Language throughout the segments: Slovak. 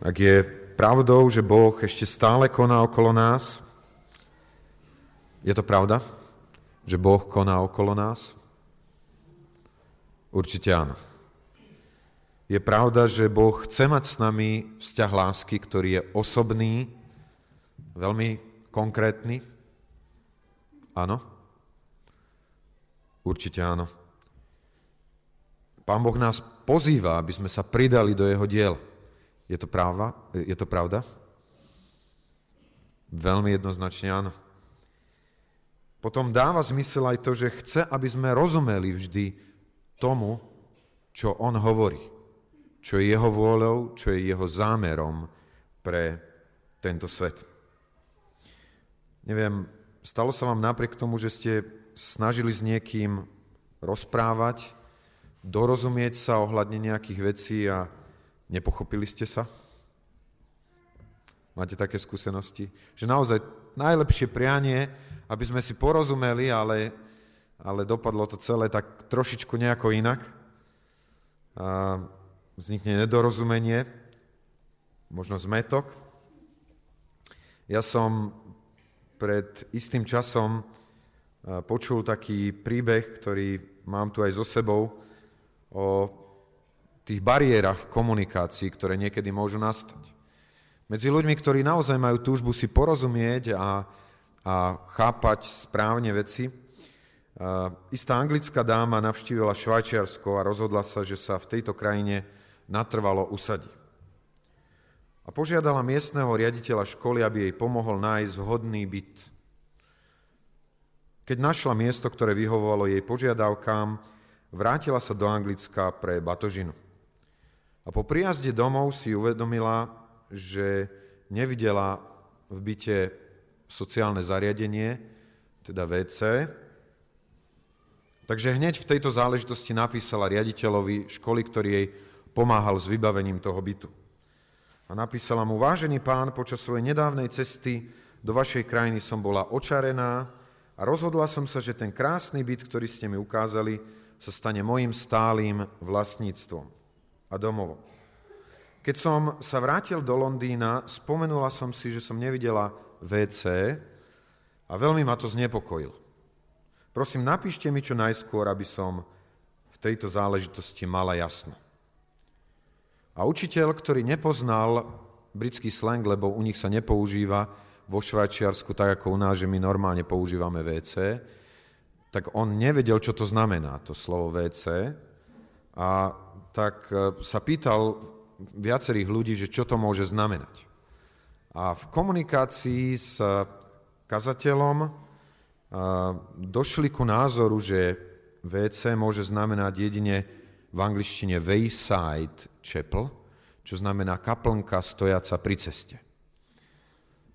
Ak je pravdou, že Boh ešte stále koná okolo nás, je to pravda, že Boh koná okolo nás? Určite áno. Je pravda, že Boh chce mať s nami vzťah lásky, ktorý je osobný, veľmi konkrétny? Áno? Určite áno. Pán Boh nás pozýva, aby sme sa pridali do jeho diel. Je to, práva? Je to pravda? Veľmi jednoznačne áno. Potom dáva zmysel aj to, že chce, aby sme rozumeli vždy tomu, čo on hovorí. Čo je jeho vôľou, čo je jeho zámerom pre tento svet. Neviem, stalo sa vám napriek tomu, že ste snažili s niekým rozprávať, dorozumieť sa ohľadne nejakých vecí a nepochopili ste sa? Máte také skúsenosti? Že naozaj najlepšie prianie, aby sme si porozumeli, ale, ale dopadlo to celé tak trošičku nejako inak. A vznikne nedorozumenie, možno zmetok. Ja som pred istým časom počul taký príbeh, ktorý mám tu aj so sebou, o tých bariérach v komunikácii, ktoré niekedy môžu nastať. Medzi ľuďmi, ktorí naozaj majú túžbu si porozumieť a, a chápať správne veci, istá anglická dáma navštívila Švajčiarsko a rozhodla sa, že sa v tejto krajine natrvalo usadí a požiadala miestneho riaditeľa školy, aby jej pomohol nájsť vhodný byt. Keď našla miesto, ktoré vyhovovalo jej požiadavkám, vrátila sa do Anglicka pre batožinu. A po príjazde domov si uvedomila, že nevidela v byte sociálne zariadenie, teda WC, takže hneď v tejto záležitosti napísala riaditeľovi školy, ktorý jej pomáhal s vybavením toho bytu. A napísala mu, vážený pán, počas svojej nedávnej cesty do vašej krajiny som bola očarená a rozhodla som sa, že ten krásny byt, ktorý ste mi ukázali, sa stane mojim stálym vlastníctvom a domovom. Keď som sa vrátil do Londýna, spomenula som si, že som nevidela WC a veľmi ma to znepokojil. Prosím, napíšte mi čo najskôr, aby som v tejto záležitosti mala jasno. A učiteľ, ktorý nepoznal britský slang, lebo u nich sa nepoužíva vo Švajčiarsku tak ako u nás, že my normálne používame WC, tak on nevedel, čo to znamená, to slovo WC. A tak e, sa pýtal viacerých ľudí, že čo to môže znamenať. A v komunikácii s kazateľom e, došli ku názoru, že WC môže znamenať jedine v angličtine Wayside Chapel, čo znamená kaplnka stojaca pri ceste.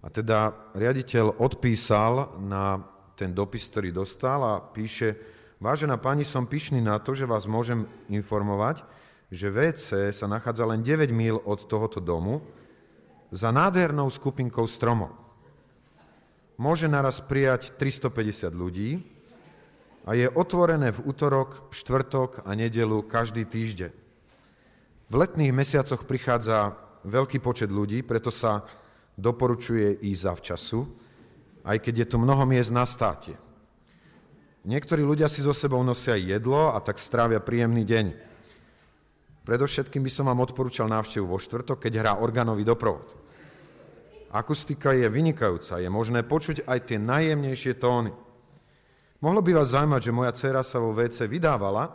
A teda riaditeľ odpísal na ten dopis, ktorý dostal a píše, vážená pani, som pyšný na to, že vás môžem informovať, že WC sa nachádza len 9 mil od tohoto domu za nádhernou skupinkou stromov. Môže naraz prijať 350 ľudí, a je otvorené v útorok, štvrtok a nedelu každý týždeň. V letných mesiacoch prichádza veľký počet ľudí, preto sa doporučuje ísť zavčasu, aj keď je tu mnoho miest na státe. Niektorí ľudia si so sebou nosia jedlo a tak strávia príjemný deň. Predovšetkým by som vám odporúčal návštevu vo štvrtok, keď hrá organový doprovod. Akustika je vynikajúca, je možné počuť aj tie najjemnejšie tóny. Mohlo by vás zaujímať, že moja dcera sa vo WC vydávala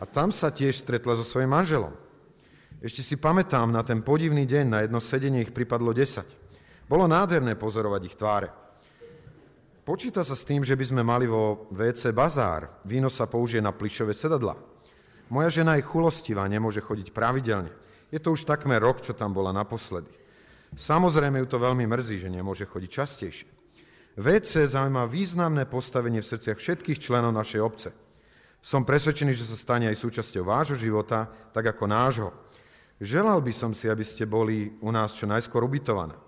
a tam sa tiež stretla so svojím manželom. Ešte si pamätám na ten podivný deň, na jedno sedenie ich pripadlo 10. Bolo nádherné pozorovať ich tváre. Počíta sa s tým, že by sme mali vo WC bazár. Víno sa použije na plišové sedadla. Moja žena je chulostivá, nemôže chodiť pravidelne. Je to už takmer rok, čo tam bola naposledy. Samozrejme ju to veľmi mrzí, že nemôže chodiť častejšie. WC zaujíma významné postavenie v srdciach všetkých členov našej obce. Som presvedčený, že sa stane aj súčasťou vášho života, tak ako nášho. Želal by som si, aby ste boli u nás čo najskôr ubytované.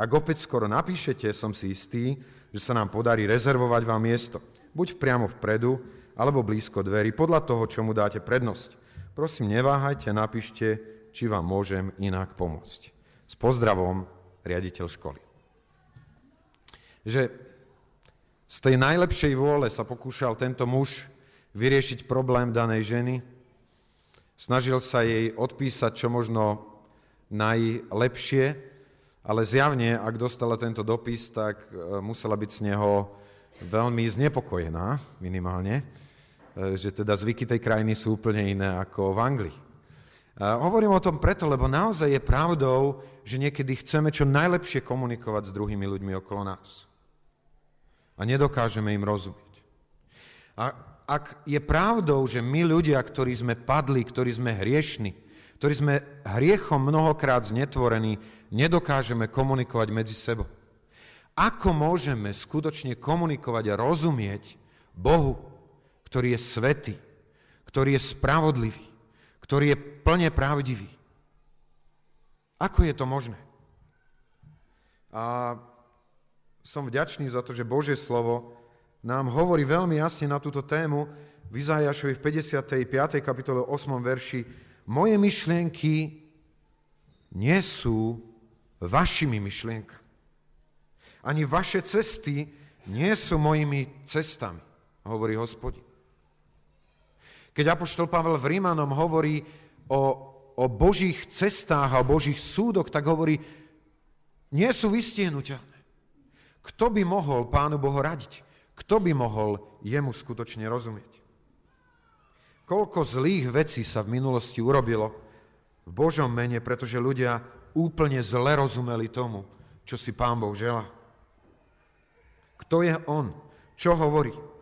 Ak opäť skoro napíšete, som si istý, že sa nám podarí rezervovať vám miesto. Buď priamo vpredu, alebo blízko dverí, podľa toho, čomu dáte prednosť. Prosím, neváhajte, napíšte, či vám môžem inak pomôcť. S pozdravom, riaditeľ školy. Že z tej najlepšej vôle sa pokúšal tento muž vyriešiť problém danej ženy, snažil sa jej odpísať čo možno najlepšie, ale zjavne, ak dostala tento dopis, tak e, musela byť z neho veľmi znepokojená, minimálne, e, že teda zvyky tej krajiny sú úplne iné ako v Anglii. Hovorím o tom preto, lebo naozaj je pravdou, že niekedy chceme čo najlepšie komunikovať s druhými ľuďmi okolo nás. A nedokážeme im rozumieť. A ak je pravdou, že my ľudia, ktorí sme padli, ktorí sme hriešni, ktorí sme hriechom mnohokrát znetvorení, nedokážeme komunikovať medzi sebou. Ako môžeme skutočne komunikovať a rozumieť Bohu, ktorý je svetý, ktorý je spravodlivý, ktorý je plne pravdivý. Ako je to možné? A som vďačný za to, že Božie slovo nám hovorí veľmi jasne na túto tému v Izajašovi v 55. kapitole 8. verši Moje myšlienky nie sú vašimi myšlienkami. Ani vaše cesty nie sú mojimi cestami, hovorí hospodin. Keď Apoštol Pavel v Rímanom hovorí o, o Božích cestách a o Božích súdoch, tak hovorí, nie sú vystihnutelné. Kto by mohol Pánu Bohu radiť? Kto by mohol jemu skutočne rozumieť? Koľko zlých vecí sa v minulosti urobilo v Božom mene, pretože ľudia úplne zle rozumeli tomu, čo si Pán Boh žela. Kto je On? Čo hovorí?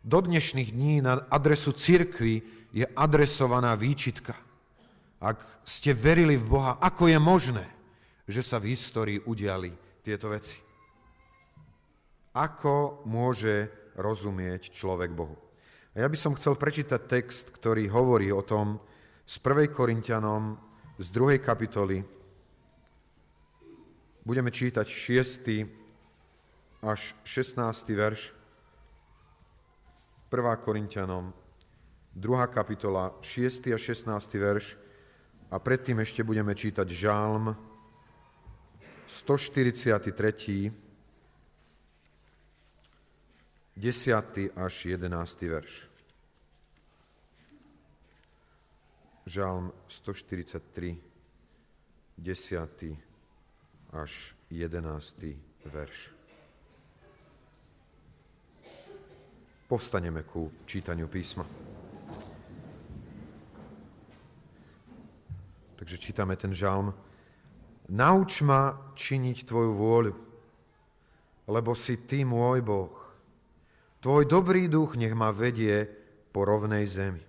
do dnešných dní na adresu cirkvy je adresovaná výčitka. Ak ste verili v Boha, ako je možné, že sa v histórii udiali tieto veci? Ako môže rozumieť človek Bohu? A ja by som chcel prečítať text, ktorý hovorí o tom z 1. Korintianom z 2. kapitoly. Budeme čítať 6. až 16. verš. 1. Korintianom, 2. kapitola, 6. a 16. verš a predtým ešte budeme čítať Žálm 143. 10. až 11. verš. Žálm 143, 10. až 11. verš. Povstaneme ku čítaniu písma. Takže čítame ten žalm. Nauč ma činiť Tvoju vôľu, lebo si Ty môj Boh. Tvoj dobrý duch nech ma vedie po rovnej zemi.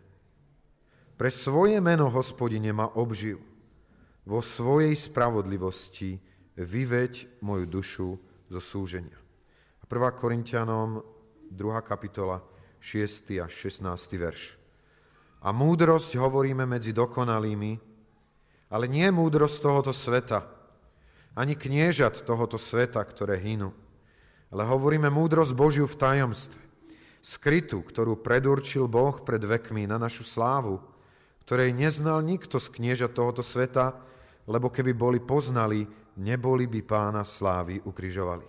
Pre svoje meno, hospodine, ma obživ. Vo svojej spravodlivosti vyveď moju dušu zo súženia. A 1. Korintianom 2. kapitola, 6. a 16. verš. A múdrosť hovoríme medzi dokonalými, ale nie múdrosť tohoto sveta, ani kniežat tohoto sveta, ktoré hynú, ale hovoríme múdrosť Božiu v tajomstve, skrytu, ktorú predurčil Boh pred vekmi na našu slávu, ktorej neznal nikto z knieža tohoto sveta, lebo keby boli poznali, neboli by pána slávy ukrižovali.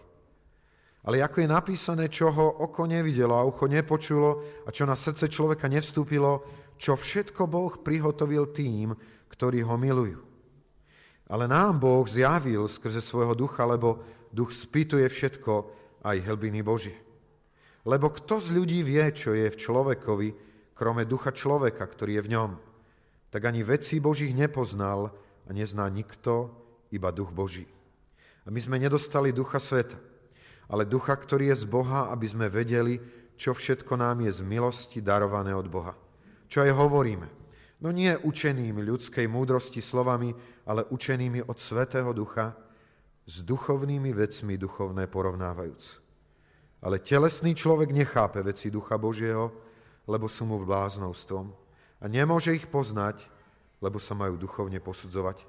Ale ako je napísané, čo ho oko nevidelo a ucho nepočulo a čo na srdce človeka nevstúpilo, čo všetko Boh prihotovil tým, ktorí ho milujú. Ale nám Boh zjavil skrze svojho ducha, lebo duch spýtuje všetko, aj hlbiny Božie. Lebo kto z ľudí vie, čo je v človekovi, krome ducha človeka, ktorý je v ňom, tak ani vecí Božích nepoznal a nezná nikto, iba duch Boží. A my sme nedostali ducha sveta, ale ducha, ktorý je z Boha, aby sme vedeli, čo všetko nám je z milosti darované od Boha. Čo aj hovoríme. No nie učenými ľudskej múdrosti slovami, ale učenými od Svetého Ducha, s duchovnými vecmi duchovné porovnávajúc. Ale telesný človek nechápe veci Ducha Božieho, lebo sú mu bláznostvom a nemôže ich poznať, lebo sa majú duchovne posudzovať.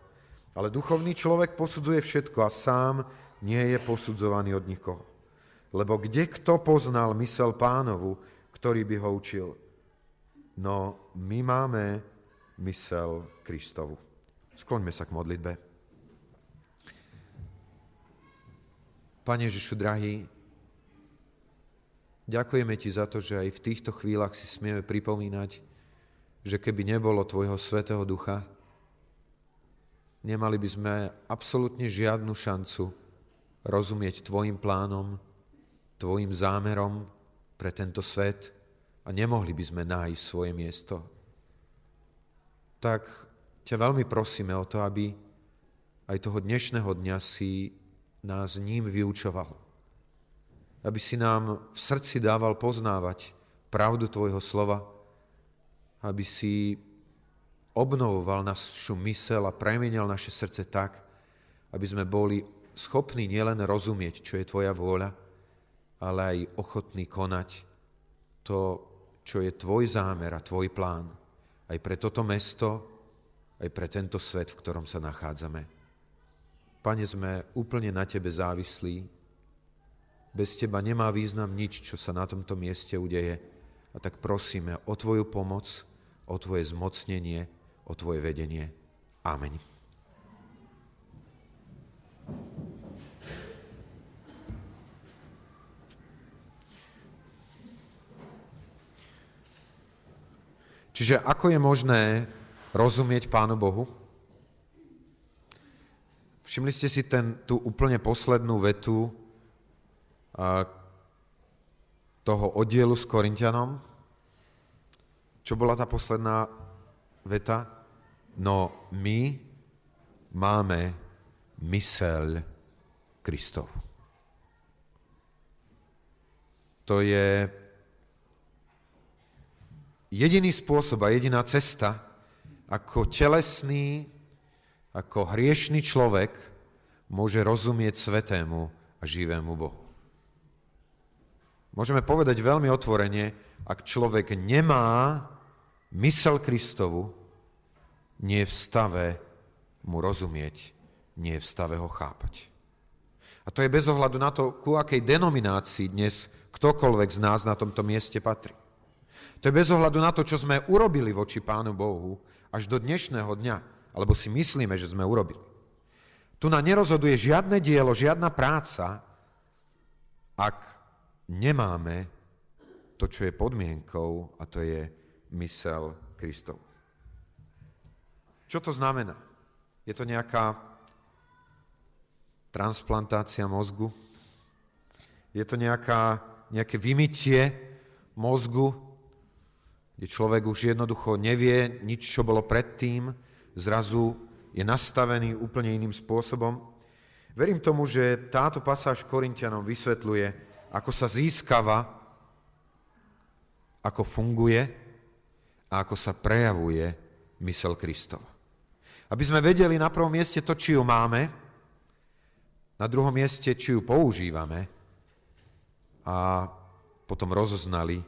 Ale duchovný človek posudzuje všetko a sám nie je posudzovaný od nikoho. Lebo kde kto poznal mysel pánovu, ktorý by ho učil? No my máme mysel Kristovu. Skloňme sa k modlitbe. Pane Ježišu, drahý, ďakujeme Ti za to, že aj v týchto chvíľach si smieme pripomínať, že keby nebolo Tvojho Svetého Ducha, nemali by sme absolútne žiadnu šancu rozumieť Tvojim plánom, Tvojim zámerom pre tento svet a nemohli by sme nájsť svoje miesto. Tak ťa veľmi prosíme o to, aby aj toho dnešného dňa si nás ním vyučoval. Aby si nám v srdci dával poznávať pravdu Tvojho slova, aby si obnovoval našu mysel a premenil naše srdce tak, aby sme boli schopní nielen rozumieť, čo je Tvoja vôľa, ale aj ochotní konať to, čo je Tvoj zámer a Tvoj plán aj pre toto mesto, aj pre tento svet, v ktorom sa nachádzame. Pane, sme úplne na Tebe závislí. Bez Teba nemá význam nič, čo sa na tomto mieste udeje. A tak prosíme o Tvoju pomoc, o Tvoje zmocnenie, o Tvoje vedenie. Amen. Čiže ako je možné rozumieť Pánu Bohu? Všimli ste si ten, tú úplne poslednú vetu a, toho oddielu s Korintianom? Čo bola tá posledná veta? No my máme myseľ Kristov. To je jediný spôsob a jediná cesta, ako telesný, ako hriešný človek môže rozumieť svetému a živému Bohu. Môžeme povedať veľmi otvorene, ak človek nemá mysel Kristovu, nie je v stave mu rozumieť, nie je v stave ho chápať. A to je bez ohľadu na to, ku akej denominácii dnes ktokoľvek z nás na tomto mieste patrí. To je bez ohľadu na to, čo sme urobili voči Pánu Bohu až do dnešného dňa, alebo si myslíme, že sme urobili. Tu na nerozhoduje žiadne dielo, žiadna práca, ak nemáme to, čo je podmienkou, a to je mysel Kristov. Čo to znamená? Je to nejaká transplantácia mozgu? Je to nejaká, nejaké vymytie mozgu, kde človek už jednoducho nevie nič, čo bolo predtým, zrazu je nastavený úplne iným spôsobom. Verím tomu, že táto pasáž Korintianom vysvetľuje, ako sa získava, ako funguje a ako sa prejavuje mysel Kristova. Aby sme vedeli na prvom mieste to, či ju máme, na druhom mieste, či ju používame a potom rozoznali,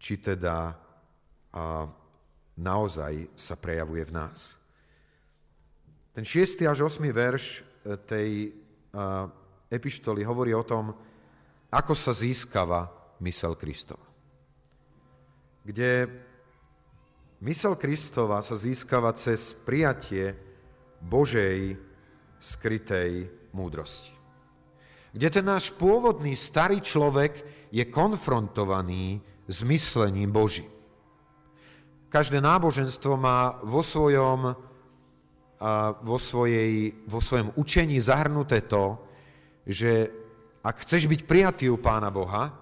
či teda a, naozaj sa prejavuje v nás. Ten 6. až 8. verš e, tej a, epištoly hovorí o tom, ako sa získava mysel Kristova. Kde Mysel Kristova sa získava cez prijatie Božej skrytej múdrosti. Kde ten náš pôvodný starý človek je konfrontovaný s myslením Božím. Každé náboženstvo má vo svojom, vo, svojej, vo svojom učení zahrnuté to, že ak chceš byť prijatý u Pána Boha,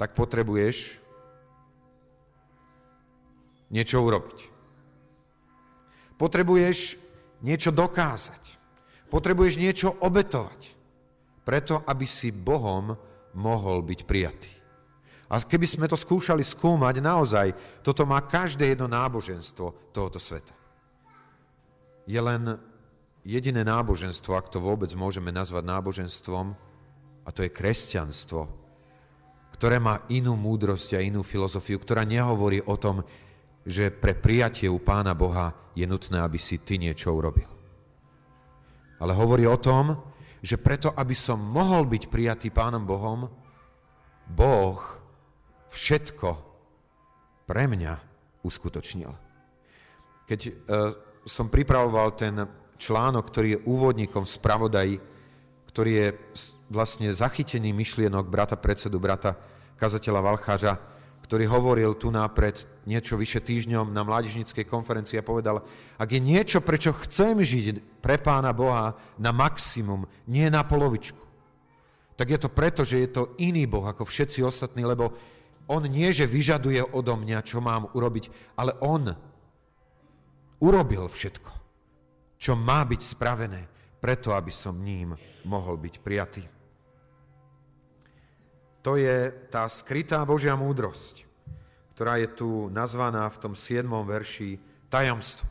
tak potrebuješ niečo urobiť. Potrebuješ niečo dokázať. Potrebuješ niečo obetovať. Preto, aby si Bohom mohol byť prijatý. A keby sme to skúšali skúmať, naozaj, toto má každé jedno náboženstvo tohoto sveta. Je len jediné náboženstvo, ak to vôbec môžeme nazvať náboženstvom, a to je kresťanstvo, ktoré má inú múdrosť a inú filozofiu, ktorá nehovorí o tom, že pre prijatie u Pána Boha je nutné, aby si ty niečo urobil. Ale hovorí o tom, že preto, aby som mohol byť prijatý Pánom Bohom, Boh všetko pre mňa uskutočnil. Keď uh, som pripravoval ten článok, ktorý je úvodníkom v spravodaji, ktorý je vlastne zachytený myšlienok brata predsedu, brata kazateľa Valcháža, ktorý hovoril tu napred niečo vyše týždňom na mládežnickej konferencii a povedal, ak je niečo, prečo chcem žiť pre Pána Boha na maximum, nie na polovičku, tak je to preto, že je to iný Boh ako všetci ostatní, lebo On nie, že vyžaduje odo mňa, čo mám urobiť, ale On urobil všetko, čo má byť spravené, preto aby som ním mohol byť prijatý. To je tá skrytá Božia múdrosť, ktorá je tu nazvaná v tom 7. verši tajomstvo.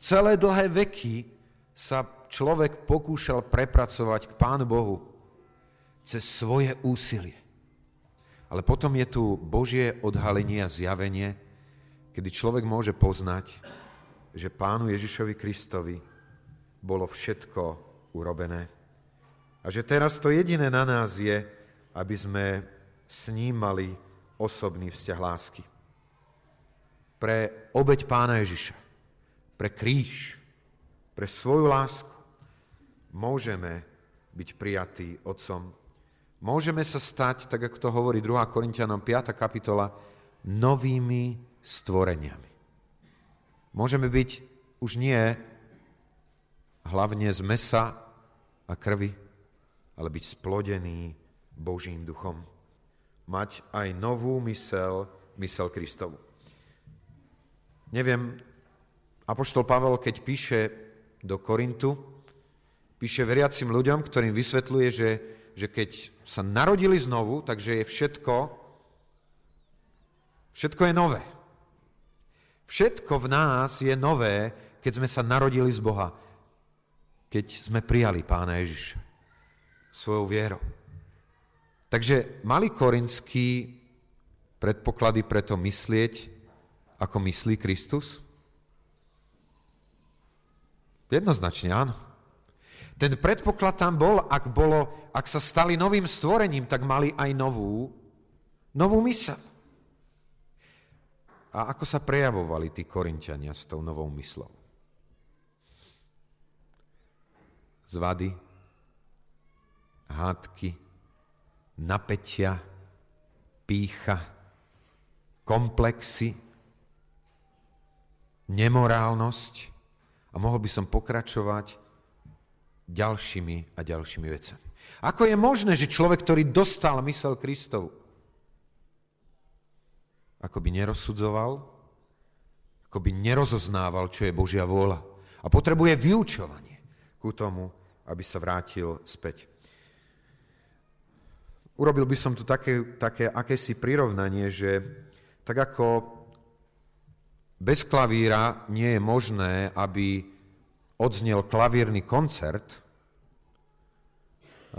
Celé dlhé veky sa človek pokúšal prepracovať k Pánu Bohu cez svoje úsilie. Ale potom je tu Božie odhalenie a zjavenie, kedy človek môže poznať, že Pánu Ježišovi Kristovi bolo všetko urobené. A že teraz to jediné na nás je, aby sme s ním mali osobný vzťah lásky. Pre obeď pána Ježiša, pre kríž, pre svoju lásku môžeme byť prijatí Otcom. Môžeme sa stať, tak ako to hovorí 2. Korintianom 5. kapitola, novými stvoreniami. Môžeme byť už nie hlavne z mesa a krvi, ale byť splodení Božím duchom. Mať aj novú mysel, mysel Kristovu. Neviem, Apoštol Pavel, keď píše do Korintu, píše veriacim ľuďom, ktorým vysvetľuje, že, že keď sa narodili znovu, takže je všetko, všetko je nové. Všetko v nás je nové, keď sme sa narodili z Boha, keď sme prijali Pána Ježiša svojou vierou. Takže mali korinský predpoklady preto myslieť, ako myslí Kristus? Jednoznačne áno. Ten predpoklad tam bol, ak, bolo, ak sa stali novým stvorením, tak mali aj novú, novú mysel. A ako sa prejavovali tí korinťania s tou novou myslou? Zvady, hádky, napätia, pícha, komplexy, nemorálnosť a mohol by som pokračovať ďalšími a ďalšími vecami. Ako je možné, že človek, ktorý dostal mysel Kristovu, ako by nerozsudzoval, ako by nerozoznával, čo je Božia vôľa a potrebuje vyučovanie ku tomu, aby sa vrátil späť. Urobil by som tu také, také akési prirovnanie, že tak ako bez klavíra nie je možné, aby odznel klavírny koncert,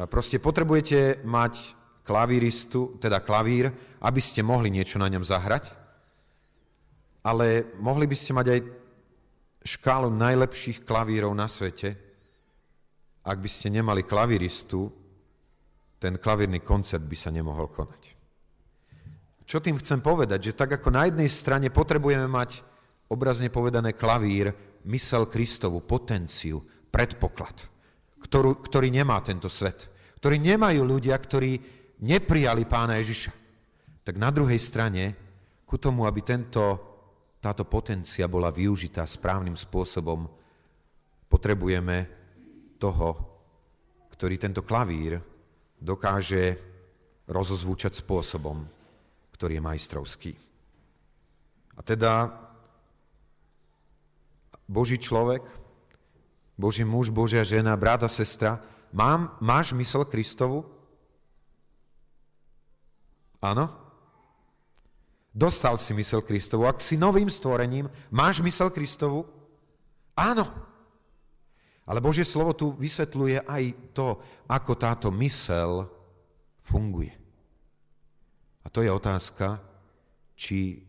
proste potrebujete mať klavíristu, teda klavír, aby ste mohli niečo na ňom zahrať, ale mohli by ste mať aj škálu najlepších klavírov na svete, ak by ste nemali klavíristu, ten klavírny koncert by sa nemohol konať. Čo tým chcem povedať? Že tak ako na jednej strane potrebujeme mať obrazne povedané klavír, mysel Kristovu, potenciu, predpoklad, ktorú, ktorý nemá tento svet, ktorý nemajú ľudia, ktorí neprijali pána Ježiša. Tak na druhej strane, ku tomu, aby tento, táto potencia bola využitá správnym spôsobom, potrebujeme toho, ktorý tento klavír dokáže rozozvúčať spôsobom, ktorý je majstrovský. A teda Boží človek, Boží muž, Božia žena, brat a sestra, mám, máš mysel Kristovu? Áno? Dostal si mysel Kristovu. Ak si novým stvorením, máš mysel Kristovu? Áno. Ale Božie slovo tu vysvetľuje aj to, ako táto mysel funguje. A to je otázka, či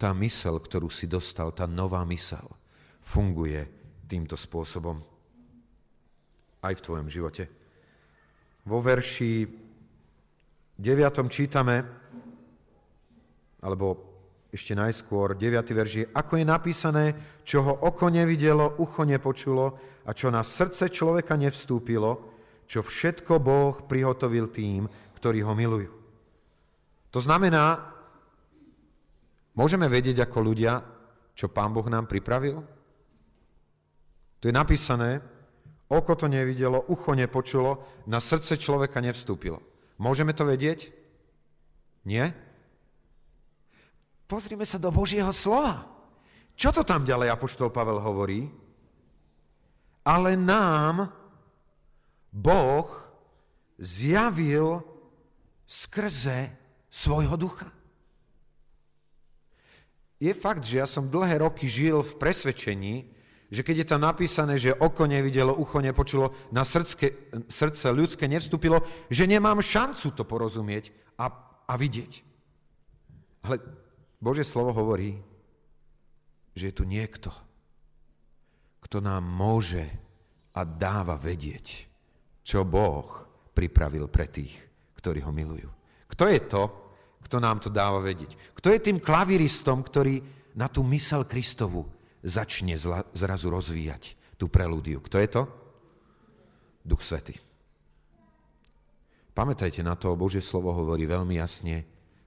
tá mysel, ktorú si dostal, tá nová mysel, funguje týmto spôsobom aj v tvojom živote. Vo verši 9. čítame, alebo ešte najskôr, 9. verži, ako je napísané, čo ho oko nevidelo, ucho nepočulo a čo na srdce človeka nevstúpilo, čo všetko Boh prihotovil tým, ktorí ho milujú. To znamená, môžeme vedieť ako ľudia, čo Pán Boh nám pripravil? Tu je napísané, oko to nevidelo, ucho nepočulo, na srdce človeka nevstúpilo. Môžeme to vedieť? Nie? Pozrime sa do Božieho slova. Čo to tam ďalej Apoštol Pavel hovorí? Ale nám Boh zjavil skrze svojho ducha. Je fakt, že ja som dlhé roky žil v presvedčení, že keď je tam napísané, že oko nevidelo, ucho nepočulo, na srdce, srdce ľudské nevstúpilo, že nemám šancu to porozumieť a, a vidieť. Ale Bože slovo hovorí, že je tu niekto, kto nám môže a dáva vedieť, čo Boh pripravil pre tých, ktorí ho milujú. Kto je to, kto nám to dáva vedieť? Kto je tým klaviristom, ktorý na tú mysel Kristovu začne zrazu rozvíjať tú prelúdiu? Kto je to? Duch Svety. Pamätajte na to, Božie slovo hovorí veľmi jasne,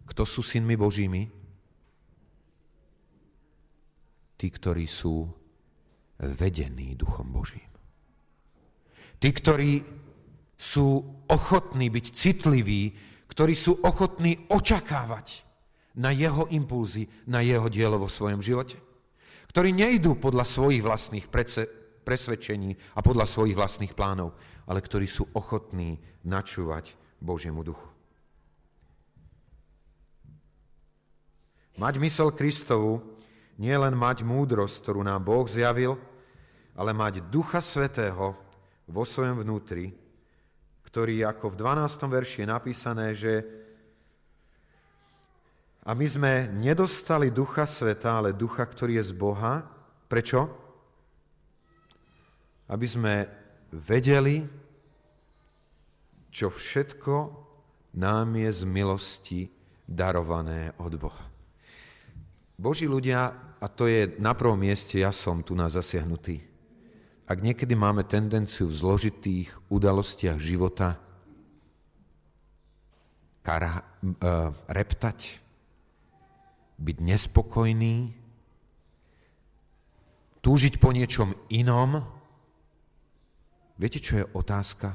kto sú synmi Božími, tí, ktorí sú vedení Duchom Božím. Tí, ktorí sú ochotní byť citliví, ktorí sú ochotní očakávať na jeho impulzy, na jeho dielo vo svojom živote. Ktorí nejdú podľa svojich vlastných presvedčení a podľa svojich vlastných plánov, ale ktorí sú ochotní načúvať Božiemu duchu. Mať mysel Kristovu nie len mať múdrosť, ktorú nám Boh zjavil, ale mať Ducha Svetého vo svojom vnútri, ktorý ako v 12. verši je napísané, že a my sme nedostali Ducha Sveta, ale Ducha, ktorý je z Boha. Prečo? Aby sme vedeli, čo všetko nám je z milosti darované od Boha. Boží ľudia, a to je na prvom mieste, ja som tu na zasiahnutý. Ak niekedy máme tendenciu v zložitých udalostiach života kara, uh, reptať, byť nespokojný, túžiť po niečom inom, viete, čo je otázka?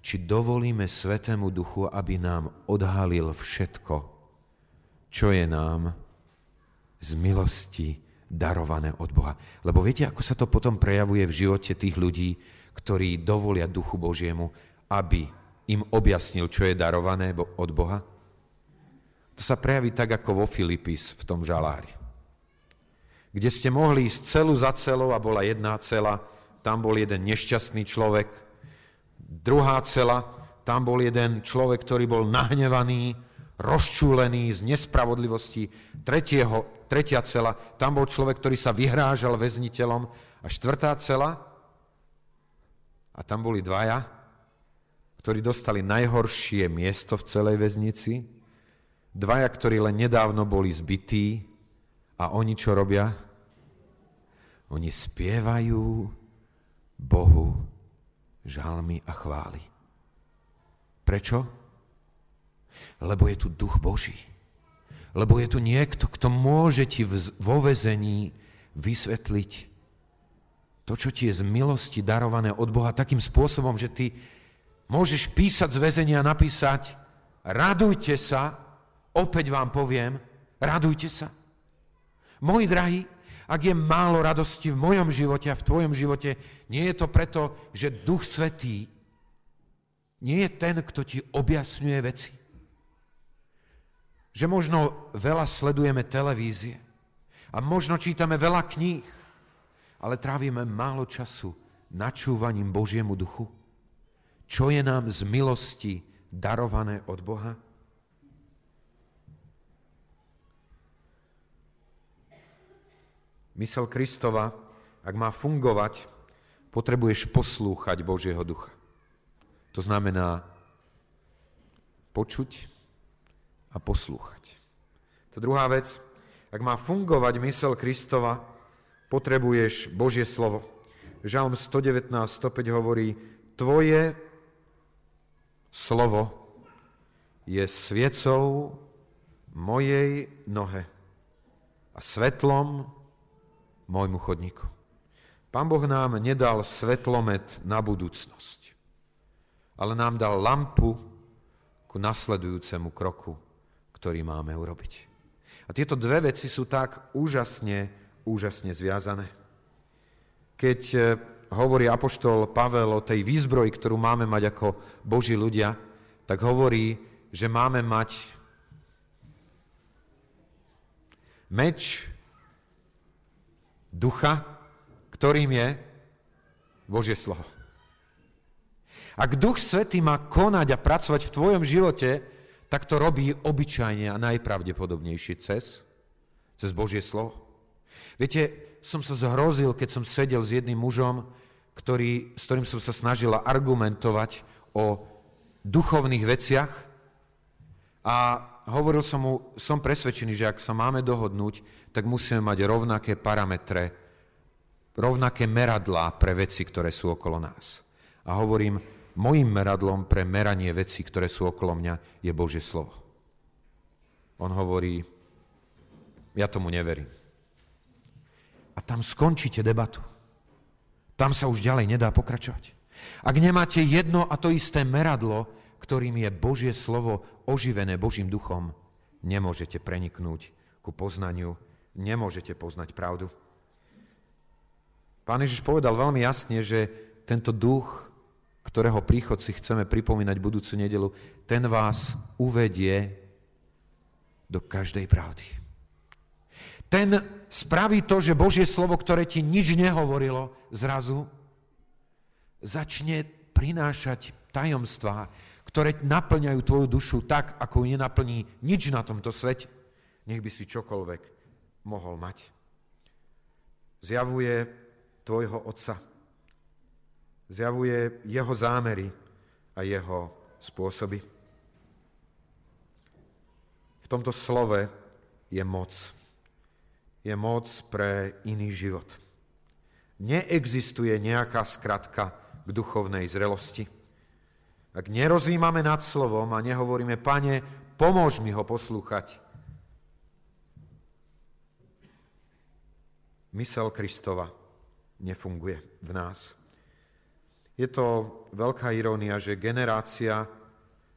Či dovolíme Svetému Duchu, aby nám odhalil všetko, čo je nám z milosti darované od Boha. Lebo viete, ako sa to potom prejavuje v živote tých ľudí, ktorí dovolia Duchu Božiemu, aby im objasnil, čo je darované od Boha? To sa prejaví tak, ako vo Filipis v tom žalári. Kde ste mohli ísť celú za celou a bola jedna cela, tam bol jeden nešťastný človek, druhá cela, tam bol jeden človek, ktorý bol nahnevaný, rozčúlený z nespravodlivosti, tretieho, tretia cela, tam bol človek, ktorý sa vyhrážal väzniteľom. A štvrtá cela, a tam boli dvaja, ktorí dostali najhoršie miesto v celej väznici, dvaja, ktorí len nedávno boli zbytí a oni čo robia? Oni spievajú Bohu žalmy a chvály. Prečo? Lebo je tu duch Boží. Lebo je tu niekto, kto môže ti vo vezení vysvetliť to, čo ti je z milosti darované od Boha takým spôsobom, že ty môžeš písať z väzenia a napísať radujte sa, opäť vám poviem, radujte sa. Moji drahí, ak je málo radosti v mojom živote a v tvojom živote, nie je to preto, že Duch Svetý nie je ten, kto ti objasňuje veci že možno veľa sledujeme televízie a možno čítame veľa kníh, ale trávime málo času načúvaním Božiemu duchu. Čo je nám z milosti darované od Boha? Mysel Kristova, ak má fungovať, potrebuješ poslúchať Božieho ducha. To znamená počuť, a poslúchať. To druhá vec, ak má fungovať mysel Kristova, potrebuješ Božie slovo. Žalm 119, 105 hovorí, tvoje slovo je sviecou mojej nohe a svetlom môjmu chodníku. Pán Boh nám nedal svetlomet na budúcnosť, ale nám dal lampu ku nasledujúcemu kroku, ktorý máme urobiť. A tieto dve veci sú tak úžasne, úžasne zviazané. Keď e, hovorí apoštol Pavel o tej výzbroji, ktorú máme mať ako Boží ľudia, tak hovorí, že máme mať meč ducha, ktorým je Božie slovo. Ak Duch Svetý má konať a pracovať v tvojom živote, tak to robí obyčajne a najpravdepodobnejšie cez, cez Božie slovo. Viete, som sa zhrozil, keď som sedel s jedným mužom, ktorý, s ktorým som sa snažila argumentovať o duchovných veciach a hovoril som mu, som presvedčený, že ak sa máme dohodnúť, tak musíme mať rovnaké parametre rovnaké meradlá pre veci, ktoré sú okolo nás. A hovorím, mojim meradlom pre meranie vecí, ktoré sú okolo mňa, je Božie slovo. On hovorí, ja tomu neverím. A tam skončíte debatu. Tam sa už ďalej nedá pokračovať. Ak nemáte jedno a to isté meradlo, ktorým je Božie slovo oživené Božím duchom, nemôžete preniknúť ku poznaniu, nemôžete poznať pravdu. Pán Ježiš povedal veľmi jasne, že tento duch, ktorého príchod si chceme pripomínať budúcu nedelu, ten vás uvedie do každej pravdy. Ten spraví to, že Božie slovo, ktoré ti nič nehovorilo, zrazu začne prinášať tajomstvá, ktoré naplňajú tvoju dušu tak, ako ju nenaplní nič na tomto svete. Nech by si čokoľvek mohol mať. Zjavuje tvojho Otca. Zjavuje jeho zámery a jeho spôsoby. V tomto slove je moc. Je moc pre iný život. Neexistuje nejaká skratka k duchovnej zrelosti. Ak nerozímame nad slovom a nehovoríme, pane, pomôž mi ho poslúchať, mysel Kristova nefunguje v nás. Je to veľká irónia, že generácia,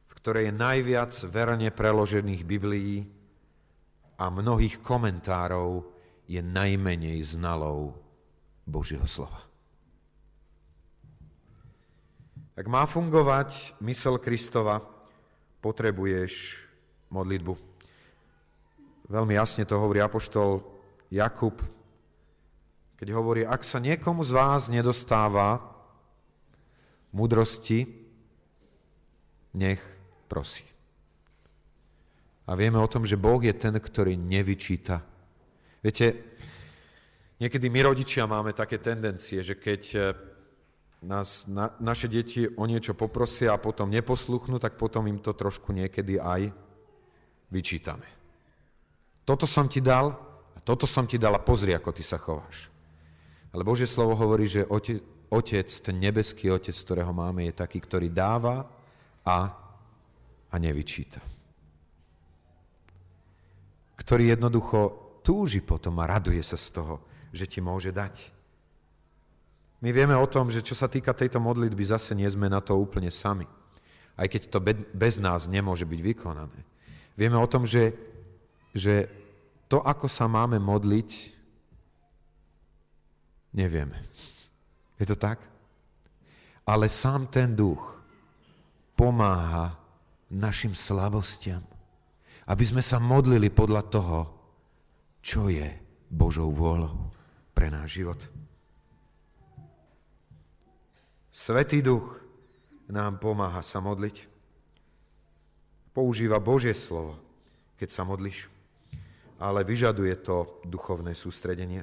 v ktorej je najviac verne preložených Biblií a mnohých komentárov, je najmenej znalou Božieho slova. Ak má fungovať mysel Kristova, potrebuješ modlitbu. Veľmi jasne to hovorí apoštol Jakub keď hovorí, ak sa niekomu z vás nedostáva múdrosti, nech prosí. A vieme o tom, že Boh je ten, ktorý nevyčíta. Viete, niekedy my rodičia máme také tendencie, že keď eh, nás, na, naše deti o niečo poprosia a potom neposluchnú, tak potom im to trošku niekedy aj vyčítame. Toto som ti dal a toto som ti dal a pozri, ako ty sa chováš. Ale Božie slovo hovorí, že otec, otec, ten nebeský otec, ktorého máme, je taký, ktorý dáva a, a nevyčíta. Ktorý jednoducho túži potom a raduje sa z toho, že ti môže dať. My vieme o tom, že čo sa týka tejto modlitby, zase nie sme na to úplne sami. Aj keď to bez nás nemôže byť vykonané. Vieme o tom, že, že to, ako sa máme modliť, Nevieme. Je to tak? Ale sám ten duch pomáha našim slabostiam, aby sme sa modlili podľa toho, čo je Božou vôľou pre náš život. Svetý duch nám pomáha sa modliť. Používa Božie slovo, keď sa modlíš, ale vyžaduje to duchovné sústredenie.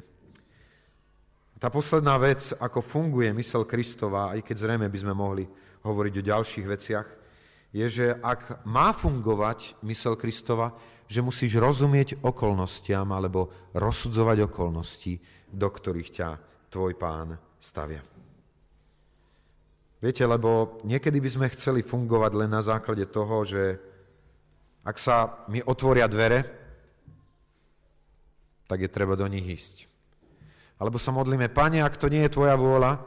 Tá posledná vec, ako funguje mysel Kristova, aj keď zrejme by sme mohli hovoriť o ďalších veciach, je, že ak má fungovať mysel Kristova, že musíš rozumieť okolnostiam alebo rozsudzovať okolnosti, do ktorých ťa tvoj pán stavia. Viete, lebo niekedy by sme chceli fungovať len na základe toho, že ak sa mi otvoria dvere, tak je treba do nich ísť. Alebo sa modlíme, Pane, ak to nie je Tvoja vôľa,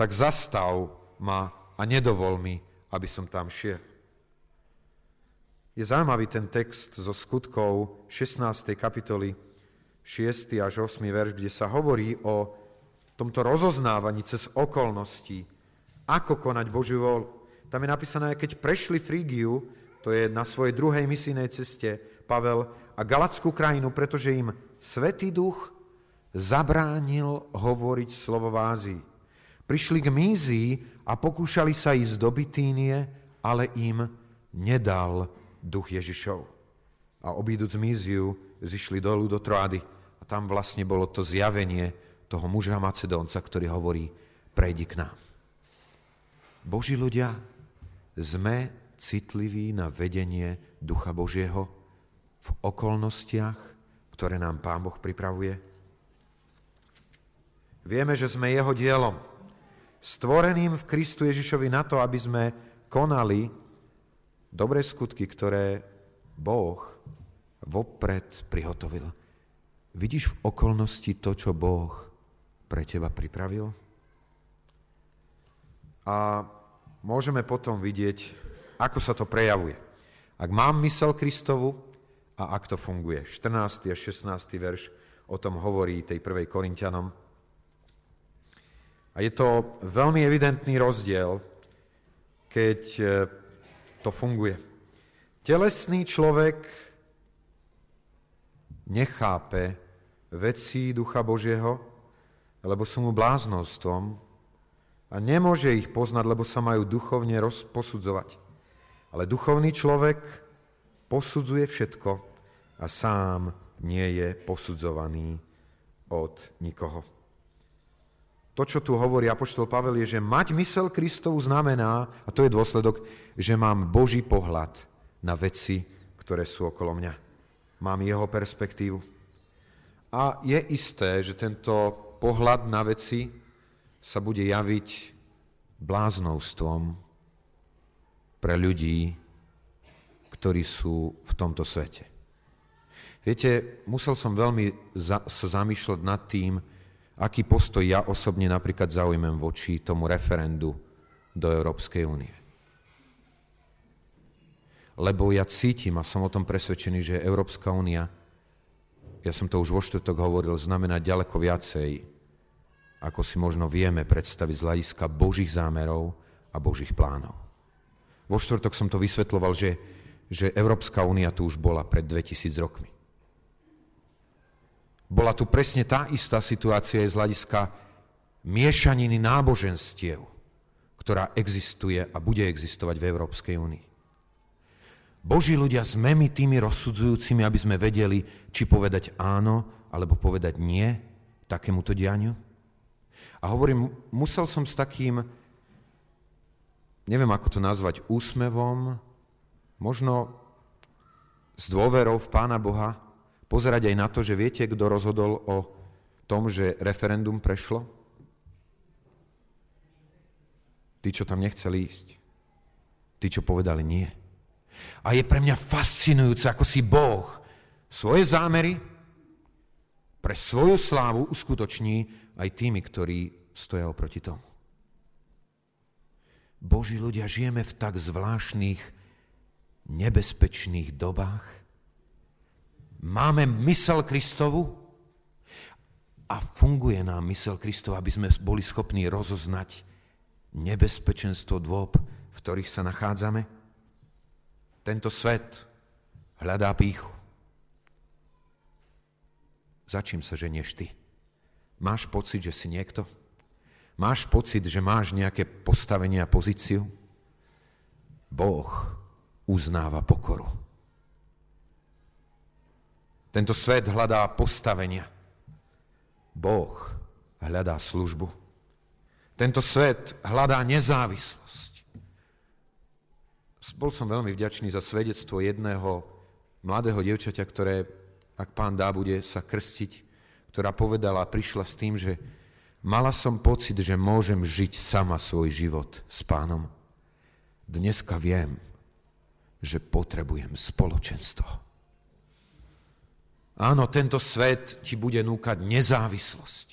tak zastav ma a nedovol mi, aby som tam šiel. Je zaujímavý ten text zo skutkov 16. kapitoly 6. až 8. verš, kde sa hovorí o tomto rozoznávaní cez okolnosti, ako konať Božiu voľu. Tam je napísané, keď prešli Frígiu, to je na svojej druhej misijnej ceste, Pavel, a Galackú krajinu, pretože im Svetý duch zabránil hovoriť slovo v Ázii. Prišli k Mízii a pokúšali sa ísť do Bitínie, ale im nedal duch Ježišov. A obíduc Míziu, zišli dolu do Troady a tam vlastne bolo to zjavenie toho muža Macedónca, ktorý hovorí, prejdi k nám. Boží ľudia, sme citliví na vedenie Ducha Božieho v okolnostiach, ktoré nám Pán Boh pripravuje? Vieme, že sme Jeho dielom, stvoreným v Kristu Ježišovi na to, aby sme konali dobré skutky, ktoré Boh vopred prihotovil. Vidíš v okolnosti to, čo Boh pre teba pripravil? A môžeme potom vidieť, ako sa to prejavuje. Ak mám mysel Kristovu a ak to funguje. 14. a 16. verš o tom hovorí tej prvej Korintianom. A je to veľmi evidentný rozdiel, keď to funguje. Telesný človek nechápe veci Ducha Božieho, lebo sú mu bláznostvom a nemôže ich poznať, lebo sa majú duchovne posudzovať. Ale duchovný človek posudzuje všetko a sám nie je posudzovaný od nikoho. To, čo tu hovorí Apoštol Pavel, je, že mať mysel Kristovu znamená, a to je dôsledok, že mám Boží pohľad na veci, ktoré sú okolo mňa. Mám jeho perspektívu. A je isté, že tento pohľad na veci sa bude javiť bláznovstvom pre ľudí, ktorí sú v tomto svete. Viete, musel som veľmi za, sa zamýšľať nad tým, aký postoj ja osobne napríklad zaujmem voči tomu referendu do Európskej únie. Lebo ja cítim a som o tom presvedčený, že Európska únia, ja som to už vo štvrtok hovoril, znamená ďaleko viacej, ako si možno vieme predstaviť z hľadiska Božích zámerov a Božích plánov. Vo štvrtok som to vysvetloval, že, že Európska únia tu už bola pred 2000 rokmi. Bola tu presne tá istá situácia z hľadiska miešaniny náboženstiev, ktorá existuje a bude existovať v Európskej únii. Boží ľudia sme my tými rozsudzujúcimi, aby sme vedeli, či povedať áno, alebo povedať nie takémuto dianiu. A hovorím, musel som s takým, neviem ako to nazvať, úsmevom, možno s dôverou v Pána Boha, pozerať aj na to, že viete, kto rozhodol o tom, že referendum prešlo? Tí, čo tam nechceli ísť. Tí, čo povedali nie. A je pre mňa fascinujúce, ako si Boh svoje zámery pre svoju slávu uskutoční aj tými, ktorí stoja oproti tomu. Boží ľudia, žijeme v tak zvláštnych, nebezpečných dobách, Máme mysel Kristovu a funguje nám mysel Kristova, aby sme boli schopní rozoznať nebezpečenstvo dôb, v ktorých sa nachádzame. Tento svet hľadá píchu. Za čím sa ženieš ty? Máš pocit, že si niekto? Máš pocit, že máš nejaké postavenie a pozíciu? Boh uznáva pokoru. Tento svet hľadá postavenia. Boh hľadá službu. Tento svet hľadá nezávislosť. Bol som veľmi vďačný za svedectvo jedného mladého dievčaťa, ktoré, ak pán dá, bude sa krstiť, ktorá povedala prišla s tým, že Mala som pocit, že môžem žiť sama svoj život s pánom. Dneska viem, že potrebujem spoločenstvo. Áno, tento svet ti bude núkať nezávislosť,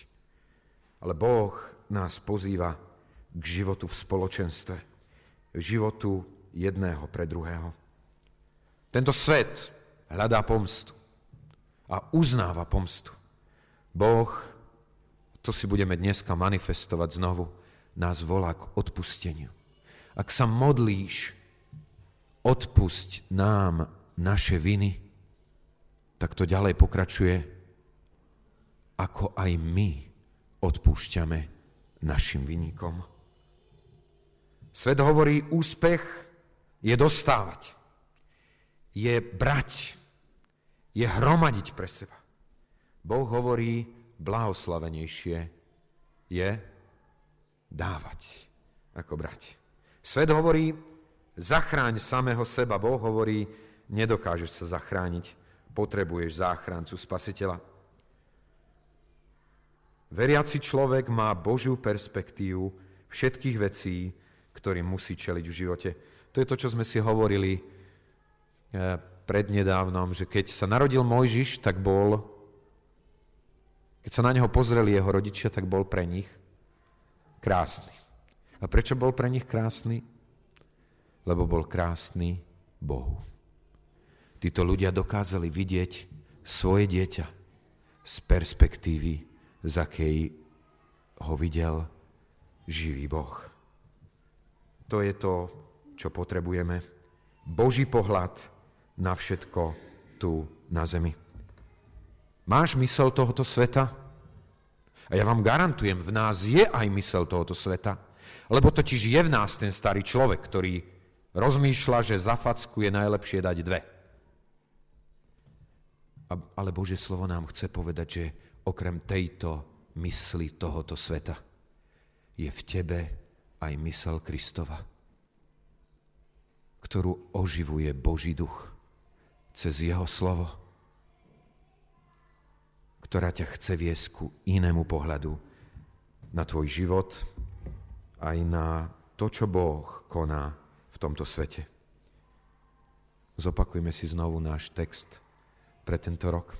ale Boh nás pozýva k životu v spoločenstve, životu jedného pre druhého. Tento svet hľadá pomstu a uznáva pomstu. Boh, to si budeme dneska manifestovať znovu, nás volá k odpusteniu. Ak sa modlíš, odpusť nám naše viny, tak to ďalej pokračuje, ako aj my odpúšťame našim vynikom. Svet hovorí, úspech je dostávať, je brať, je hromadiť pre seba. Boh hovorí, blahoslavenejšie je dávať ako brať. Svet hovorí, zachráň samého seba. Boh hovorí, nedokážeš sa zachrániť, potrebuješ záchrancu, spasiteľa. Veriaci človek má Božiu perspektívu všetkých vecí, ktorým musí čeliť v živote. To je to, čo sme si hovorili eh, prednedávnom, že keď sa narodil Mojžiš, tak bol, keď sa na neho pozreli jeho rodičia, tak bol pre nich krásny. A prečo bol pre nich krásny? Lebo bol krásny Bohu títo ľudia dokázali vidieť svoje dieťa z perspektívy, z akej ho videl živý Boh. To je to, čo potrebujeme. Boží pohľad na všetko tu na zemi. Máš mysel tohoto sveta? A ja vám garantujem, v nás je aj mysel tohoto sveta. Lebo totiž je v nás ten starý človek, ktorý rozmýšľa, že za facku je najlepšie dať dve. Ale Božie slovo nám chce povedať, že okrem tejto mysli tohoto sveta je v tebe aj mysel Kristova, ktorú oživuje Boží duch cez jeho slovo, ktorá ťa chce viesť ku inému pohľadu na tvoj život, aj na to, čo Boh koná v tomto svete. Zopakujme si znovu náš text pre tento rok.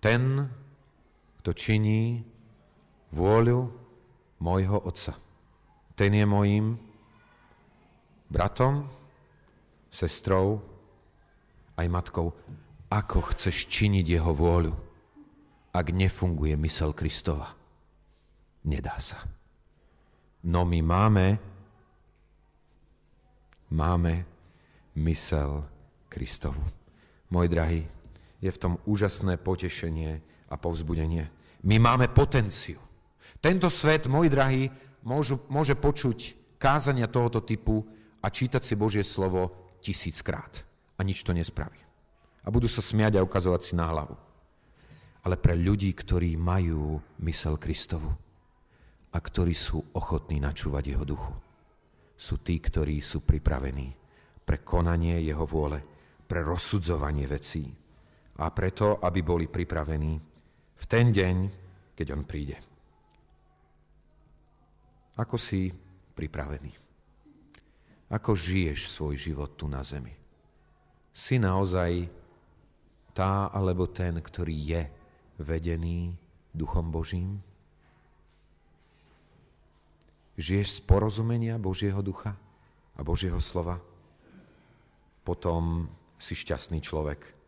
Ten, kto činí vôľu môjho Otca. Ten je mojím bratom, sestrou, aj matkou. Ako chceš činiť jeho vôľu, ak nefunguje mysel Kristova? Nedá sa. No my máme, máme mysel Kristovu. Môj drahý, je v tom úžasné potešenie a povzbudenie. My máme potenciu. Tento svet, môj drahý, môžu, môže počuť kázania tohoto typu a čítať si Božie slovo tisíckrát a nič to nespraví. A budú sa smiať a ukazovať si na hlavu. Ale pre ľudí, ktorí majú mysel Kristovu a ktorí sú ochotní načúvať jeho duchu, sú tí, ktorí sú pripravení pre konanie jeho vôle pre rozsudzovanie vecí a preto, aby boli pripravení v ten deň, keď on príde. Ako si pripravený? Ako žiješ svoj život tu na zemi? Si naozaj tá alebo ten, ktorý je vedený Duchom Božím? Žiješ z porozumenia Božieho ducha a Božieho slova? Potom si šťastný človek.